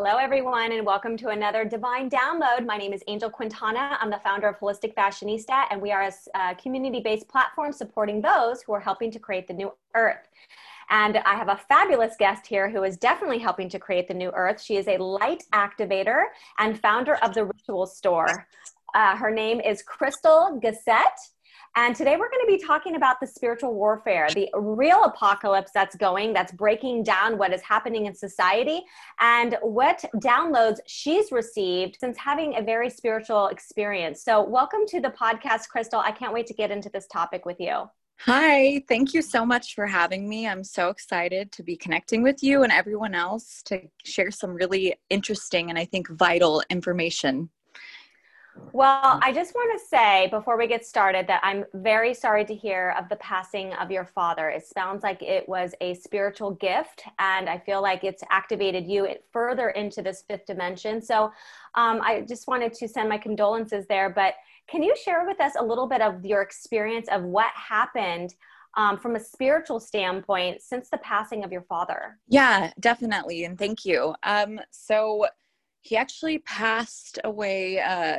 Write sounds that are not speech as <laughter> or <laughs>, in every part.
Hello, everyone, and welcome to another Divine Download. My name is Angel Quintana. I'm the founder of Holistic Fashionista, and we are a community based platform supporting those who are helping to create the new earth. And I have a fabulous guest here who is definitely helping to create the new earth. She is a light activator and founder of the Ritual Store. Uh, her name is Crystal Gassett. And today we're going to be talking about the spiritual warfare, the real apocalypse that's going, that's breaking down what is happening in society, and what downloads she's received since having a very spiritual experience. So, welcome to the podcast, Crystal. I can't wait to get into this topic with you. Hi, thank you so much for having me. I'm so excited to be connecting with you and everyone else to share some really interesting and I think vital information. Well, I just want to say before we get started that I'm very sorry to hear of the passing of your father. It sounds like it was a spiritual gift, and I feel like it's activated you further into this fifth dimension. So um, I just wanted to send my condolences there. But can you share with us a little bit of your experience of what happened um, from a spiritual standpoint since the passing of your father? Yeah, definitely. And thank you. Um, so he actually passed away uh,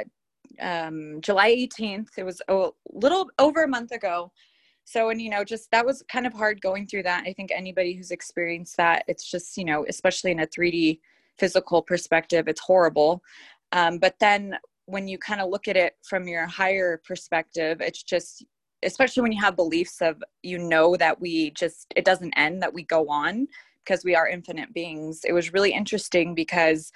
um, July 18th. It was a little over a month ago. So, and you know, just that was kind of hard going through that. I think anybody who's experienced that, it's just, you know, especially in a 3D physical perspective, it's horrible. Um, but then when you kind of look at it from your higher perspective, it's just, especially when you have beliefs of, you know, that we just, it doesn't end, that we go on because we are infinite beings. It was really interesting because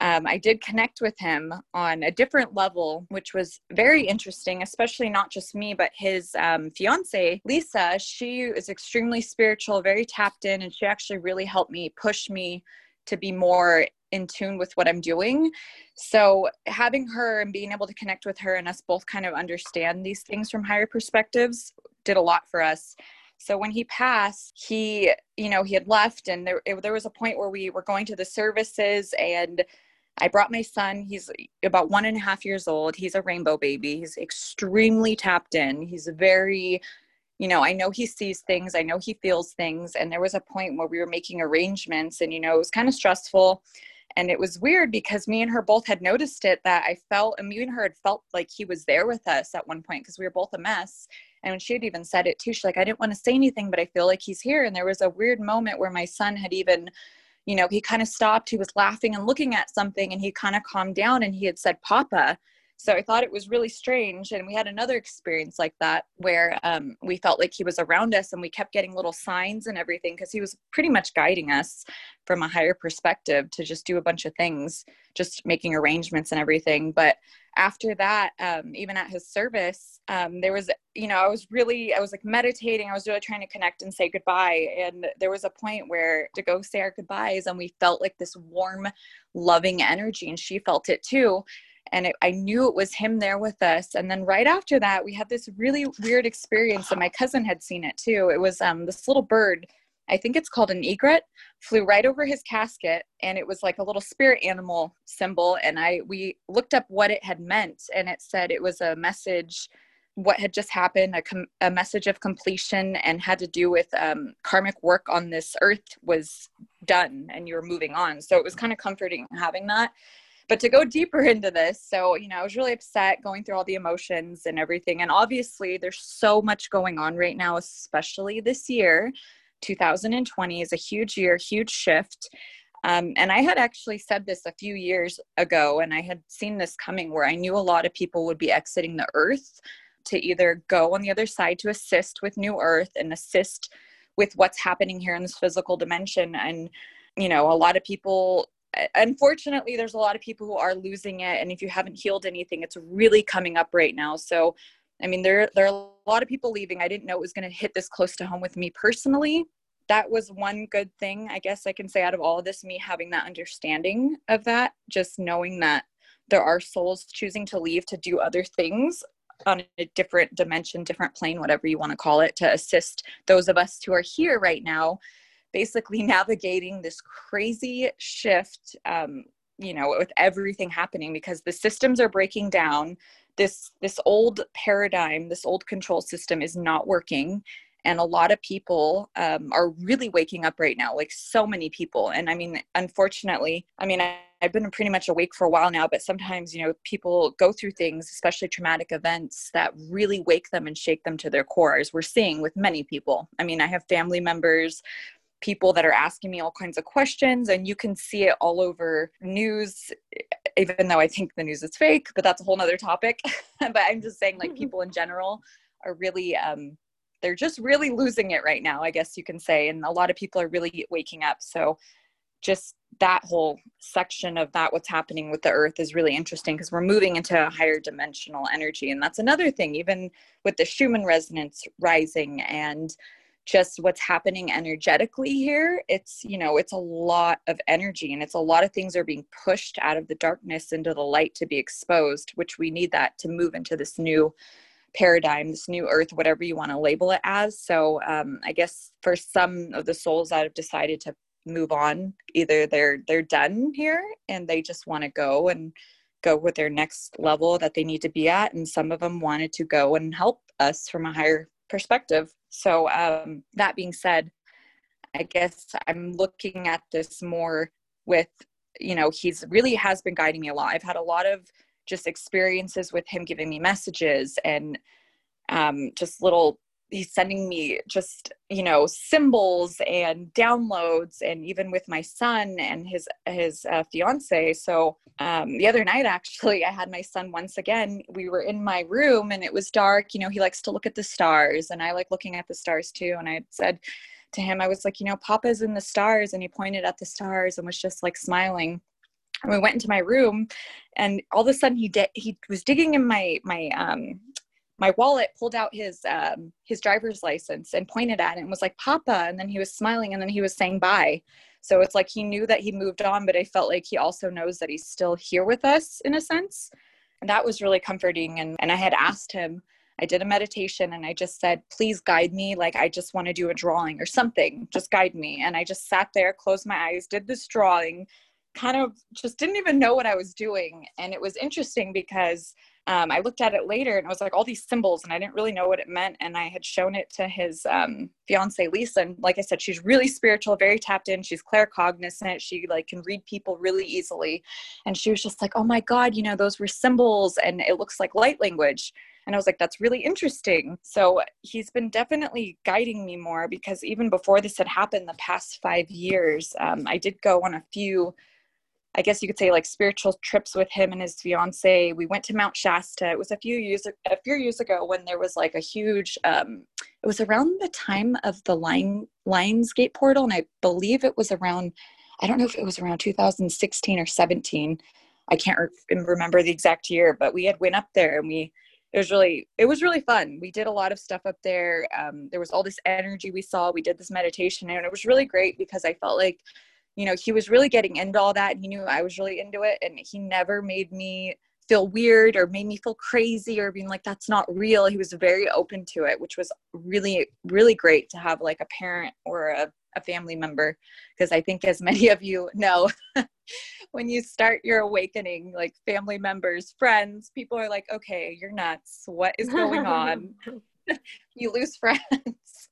um, I did connect with him on a different level, which was very interesting, especially not just me, but his um, fiance, Lisa. She is extremely spiritual, very tapped in, and she actually really helped me push me to be more in tune with what I'm doing. So, having her and being able to connect with her and us both kind of understand these things from higher perspectives did a lot for us. So when he passed, he, you know, he had left, and there it, there was a point where we were going to the services, and I brought my son. He's about one and a half years old. He's a rainbow baby. He's extremely tapped in. He's very you know, I know he sees things, I know he feels things. And there was a point where we were making arrangements, and, you know, it was kind of stressful. And it was weird because me and her both had noticed it that I felt, and me and her had felt like he was there with us at one point because we were both a mess. And she had even said it too. She's like, I didn't want to say anything, but I feel like he's here. And there was a weird moment where my son had even, you know, he kind of stopped. He was laughing and looking at something, and he kind of calmed down and he had said, Papa. So I thought it was really strange. And we had another experience like that where um, we felt like he was around us and we kept getting little signs and everything because he was pretty much guiding us from a higher perspective to just do a bunch of things, just making arrangements and everything. But after that, um, even at his service, um, there was, you know, I was really, I was like meditating. I was really trying to connect and say goodbye. And there was a point where to go say our goodbyes, and we felt like this warm, loving energy, and she felt it too and it, I knew it was him there with us. And then right after that, we had this really weird experience, and my cousin had seen it too. It was um, this little bird, I think it's called an egret, flew right over his casket, and it was like a little spirit animal symbol. And I we looked up what it had meant, and it said it was a message. What had just happened, a, com- a message of completion, and had to do with um, karmic work on this earth was done, and you were moving on. So it was kind of comforting having that but to go deeper into this, so, you know, I was really upset going through all the emotions and everything. And obviously, there's so much going on right now, especially this year. 2020 is a huge year, huge shift. Um, and I had actually said this a few years ago, and I had seen this coming where I knew a lot of people would be exiting the earth to either go on the other side to assist with New Earth and assist with what's happening here in this physical dimension. And, you know, a lot of people unfortunately there's a lot of people who are losing it and if you haven't healed anything it's really coming up right now. So i mean there there are a lot of people leaving. I didn't know it was going to hit this close to home with me personally. That was one good thing i guess i can say out of all of this me having that understanding of that just knowing that there are souls choosing to leave to do other things on a different dimension different plane whatever you want to call it to assist those of us who are here right now basically <laughs> navigating this crazy shift um, you know with everything happening because the systems are breaking down. This this old paradigm this old control system is not working. And a lot of people um, are really waking up right now like so many people. And i mean unfortunately i mean I, i've been pretty much awake for a while now but sometimes you know people go through things especially traumatic events that really wake them and shake them to their core as we're seeing with many people. I mean i have family members people that are asking me all kinds of questions and you can see it all over news even though i think the news is fake but that's a whole nother topic <laughs> but i'm just saying like people in general are really um, they're just really losing it right now, I guess you can say. And a lot of people are really waking up. So just that whole section of that what's happening with the earth is really interesting because we're moving into a higher dimensional energy and that's another thing even with the schumann resonance rising and just what's happening energetically here it's you know it's a lot of energy and it's a lot of things are being pushed out of the darkness into the light to be exposed which we need that to move into this new paradigm, this new earth, whatever you want to label it as. So um, I guess for some of the souls that have decided to move on, either they're they're done here and they just want to go and go with their next level that they need to be at, and some of them wanted to go and help us from a higher perspective. So um, that being said, I guess I'm looking at this more with you know he's really has been guiding me a lot. I've had a lot of just experiences with him giving me messages and um, just little he's sending me just you know symbols and downloads and even with my son and his his uh, fiance. So um, the other night <laughs> actually i had my son once again. We were in my room and it was dark. You know he likes to look at the stars and i like looking at the stars too. And i said to him i was like you know papa's in the stars. And he pointed at the stars and was just like smiling. And we went into my room and all of a sudden he did he was digging in my my um my wallet pulled out his um his driver's license and pointed at it and was like papa and then he was smiling and then he was saying bye so it's like he knew that he moved on but i felt like he also knows that he's still here with us in a sense and that was really comforting and and i had asked him I did a meditation and I just said, please guide me. Like, I just want to do a drawing or something. Just guide me. And I just sat there, closed my eyes, did this drawing, kind of just didn't even know what I was doing. And it was interesting because um, I looked at it later and I was like all these symbols and I didn't really know what it meant. And I had shown it to his um, fiance, Lisa. And like I said, she's really spiritual, very tapped in. She's claircognizant. She like can read people really easily. And she was just like, oh my God, you know, those were symbols and it looks like light language. And I was like, that's really interesting. So he's been definitely guiding me more because even before this had happened, the past five years, um, I did go on a few I guess you could say like spiritual trips with him and his fiance. We went to Mount Shasta. It was a few years a few years ago when there was like a huge. Um, it was around the time of the Lion Lionsgate portal, and I believe it was around. I don't know if it was around 2016 or 17. I can't re- remember the exact year, but we had went up there and we. It was really it was really fun. We did a lot of stuff up there. Um, there was all this energy we saw. We did this meditation, and it was really great because I felt like you know he was really getting into all that and he knew i was really into it and he never made me feel weird or made me feel crazy or being like that's not real. He was very open to it which was really really great to have like a parent or a, a family member because i think as many of you know <laughs> when you start your awakening like family members friends people are like okay you're nuts. What is going on? <laughs> <laughs> You lose friends.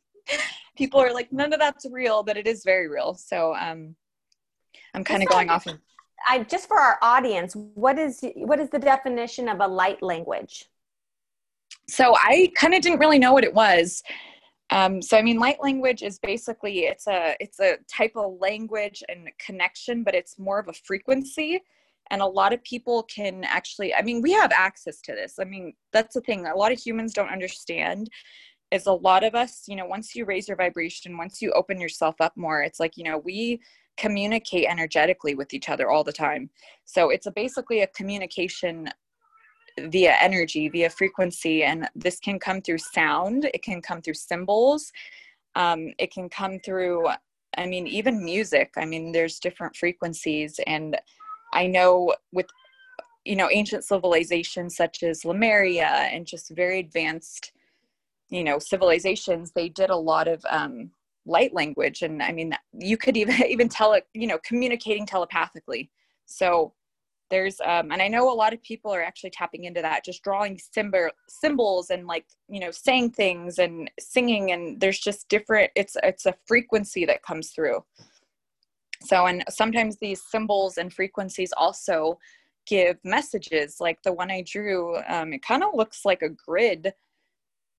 People are like none of that's real but it is very real. So um I'm kind of going off of. I just for our audience, what is what is the definition of a light language? So I kind of didn't really know what it was. Um, so I mean, light language is basically it's a it's a type of language and connection, but it's more of a frequency. And a lot of people can actually, I mean, we have access to this. I mean, that's the thing. A lot of humans don't understand is a lot of us, you know, once you raise your vibration, once you open yourself up more, it's like, you know, we communicate energetically with each other all the time. So it's a, basically a communication via energy, via frequency, and this can come through sound, it can come through symbols, um, it can come through, I mean, even music. I mean, there's different frequencies, and I know with you know ancient civilizations such as Lemuria and just very advanced you know civilizations they did a lot of um, light language. And i mean you could even <laughs> even tell it you know communicating telepathically. So there's um and i know a lot of people are actually tapping into that just drawing symbol symbols and like you know saying things and singing. And there's just different it's it's a frequency that comes through. So and sometimes these symbols and frequencies also give messages. Like the one i drew um, it kind of looks like a grid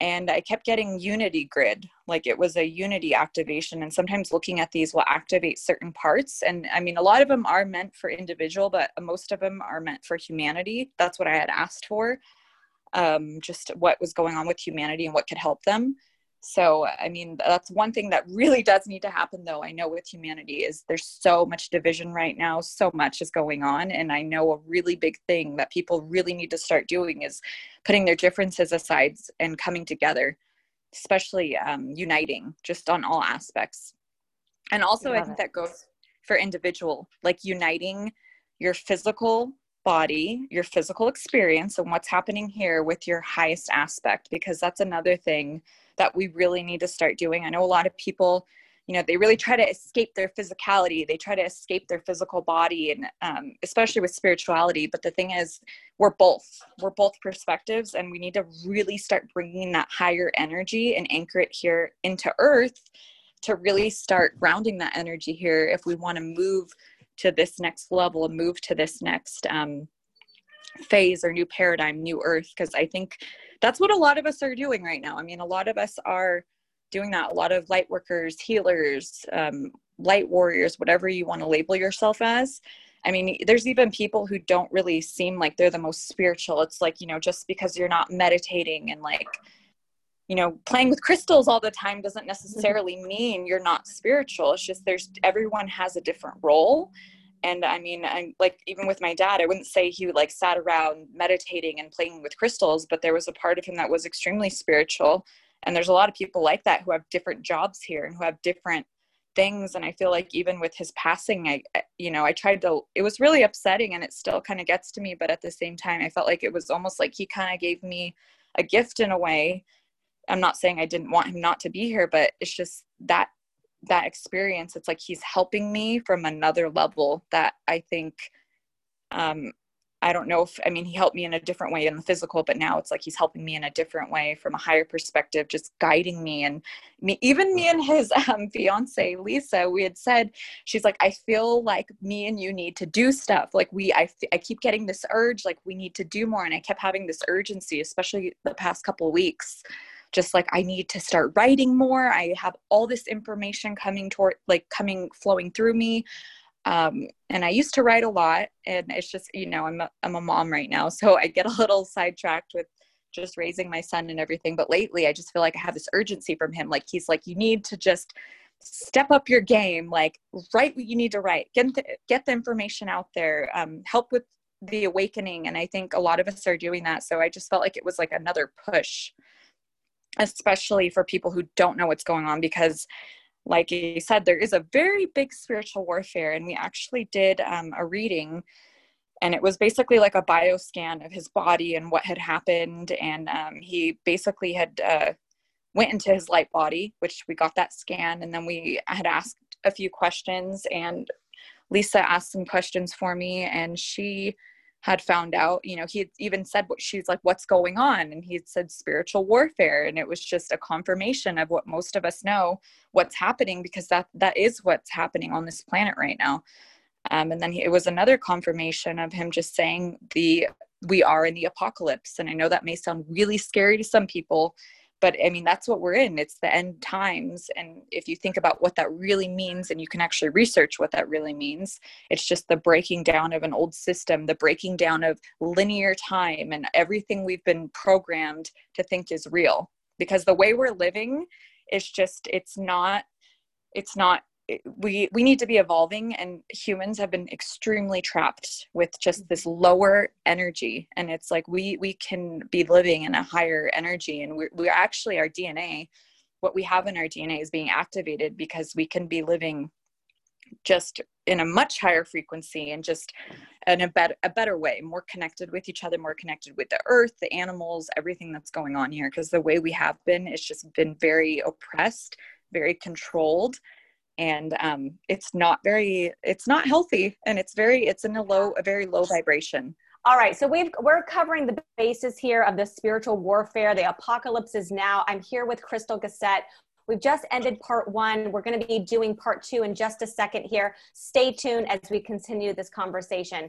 and I kept getting unity grid, like it was a unity activation. And sometimes looking at these will activate certain parts. And I mean, a lot of them are meant for individual, but most of them are meant for humanity. That's what I had asked for, um, just what was going on with humanity and what could help them so i mean that's one thing that really does need to happen though i know with humanity is there's so much division right now so much is going on and i know a really big thing that people really need to start doing is putting their differences aside and coming together especially um, uniting just on all aspects and also i think it. that goes for individual like uniting your physical body, your physical experience, and what's happening here with your highest aspect, because that's another thing that we really need to start doing. I know a lot of people, you know, they really try to escape their physicality, they try to escape their physical body, and um, especially with spirituality. But the thing is, we're both, we're both perspectives, and we need to really start bringing that higher energy and anchor it here into earth to really start grounding that energy here if we want to move to this next level and move to this next um, phase or new paradigm, new earth. Because I think that's what a lot of us are doing right now. I mean, a lot of us are doing that. A lot of light workers, healers, um, light warriors, whatever you want to label yourself as. I mean, there's even people who don't really seem like they're the most spiritual. It's like, you know, just because you're not meditating and like, you know, playing with crystals all the time doesn't mm-hmm. necessarily mean you're not spiritual. It's just there's everyone has a different role and i mean i'm like even with my dad i wouldn't say he like sat around meditating and playing with crystals but there was a part of him that was extremely spiritual. And there's a lot of people like that who have different jobs here and who have different things. And i feel like even with his passing i you know i tried to it was really upsetting and it still kind of gets to me but at the same time i felt like it was almost like he kind of gave me a gift in a way. I'm not saying i didn't want him not to be here but it's just that that experience it's like he's helping me from another level that i think um i don't know if i mean he helped me in a different way in the physical but now it's like he's helping me in a different way from a higher perspective just guiding me and me even me and his <laughs> um, fiance lisa we had said she's like i feel like me and you need to do stuff. Like we I, I keep getting this urge like we need to do more. And i kept having this urgency especially the past couple weeks just like I need to start writing more. I have all this information coming toward like coming flowing through me. Um, and I used to write a lot and it's just, you know, I'm a, I'm a mom right now. So I get a little sidetracked with just raising my son and everything. But lately I just feel like I have this urgency from him. Like he's like, you need to just step up your game, like write what you need to write, get the, get the information out there, um, help with the awakening. And I think a lot of us are doing that. So I just felt like it was like another push especially for people who don't know what's going on because like you said there is a very big spiritual warfare. And we actually did um, a reading and it was basically like a bioscan of his body and what had happened. And um, he basically had uh, went into his light body which we got that scan. And then we had asked a few questions and lisa asked some questions for me and she had found out you know he had even said what she's like what's going on? And he had said spiritual warfare. And it was just a confirmation of what most of us know what's happening because that that is what's happening on this planet right now. Um, and then he, it was another confirmation of him just saying the we are in the apocalypse. And i know that may sound really scary to some people but i mean that's what we're in. It's the end times. And if you think about what that really means and you can actually research what that really means it's just the breaking down of an old system the breaking down of linear time and everything we've been programmed to think is real. Because the way we're living is just it's not it's not Eh, we we need to be evolving and humans have been extremely trapped with just this mm-hmm. lower energy and it's like we we can be living in a higher energy and we're, we're actually our dna what we have in our dna is being activated because we can be living just in a much higher frequency and just in a better a better way more connected with each other more connected with the earth the animals everything that's going on here because the way we have been it's just been very oppressed very controlled and um, it's not very it's not healthy and it's very it's in a low a very low vibration all right, so we've we're covering the basis here of the spiritual warfare. The apocalypse is now. I'm here with Crystal Gassett. We've just ended part one. We're going to be doing part two in just a second here. Stay tuned as we continue this conversation.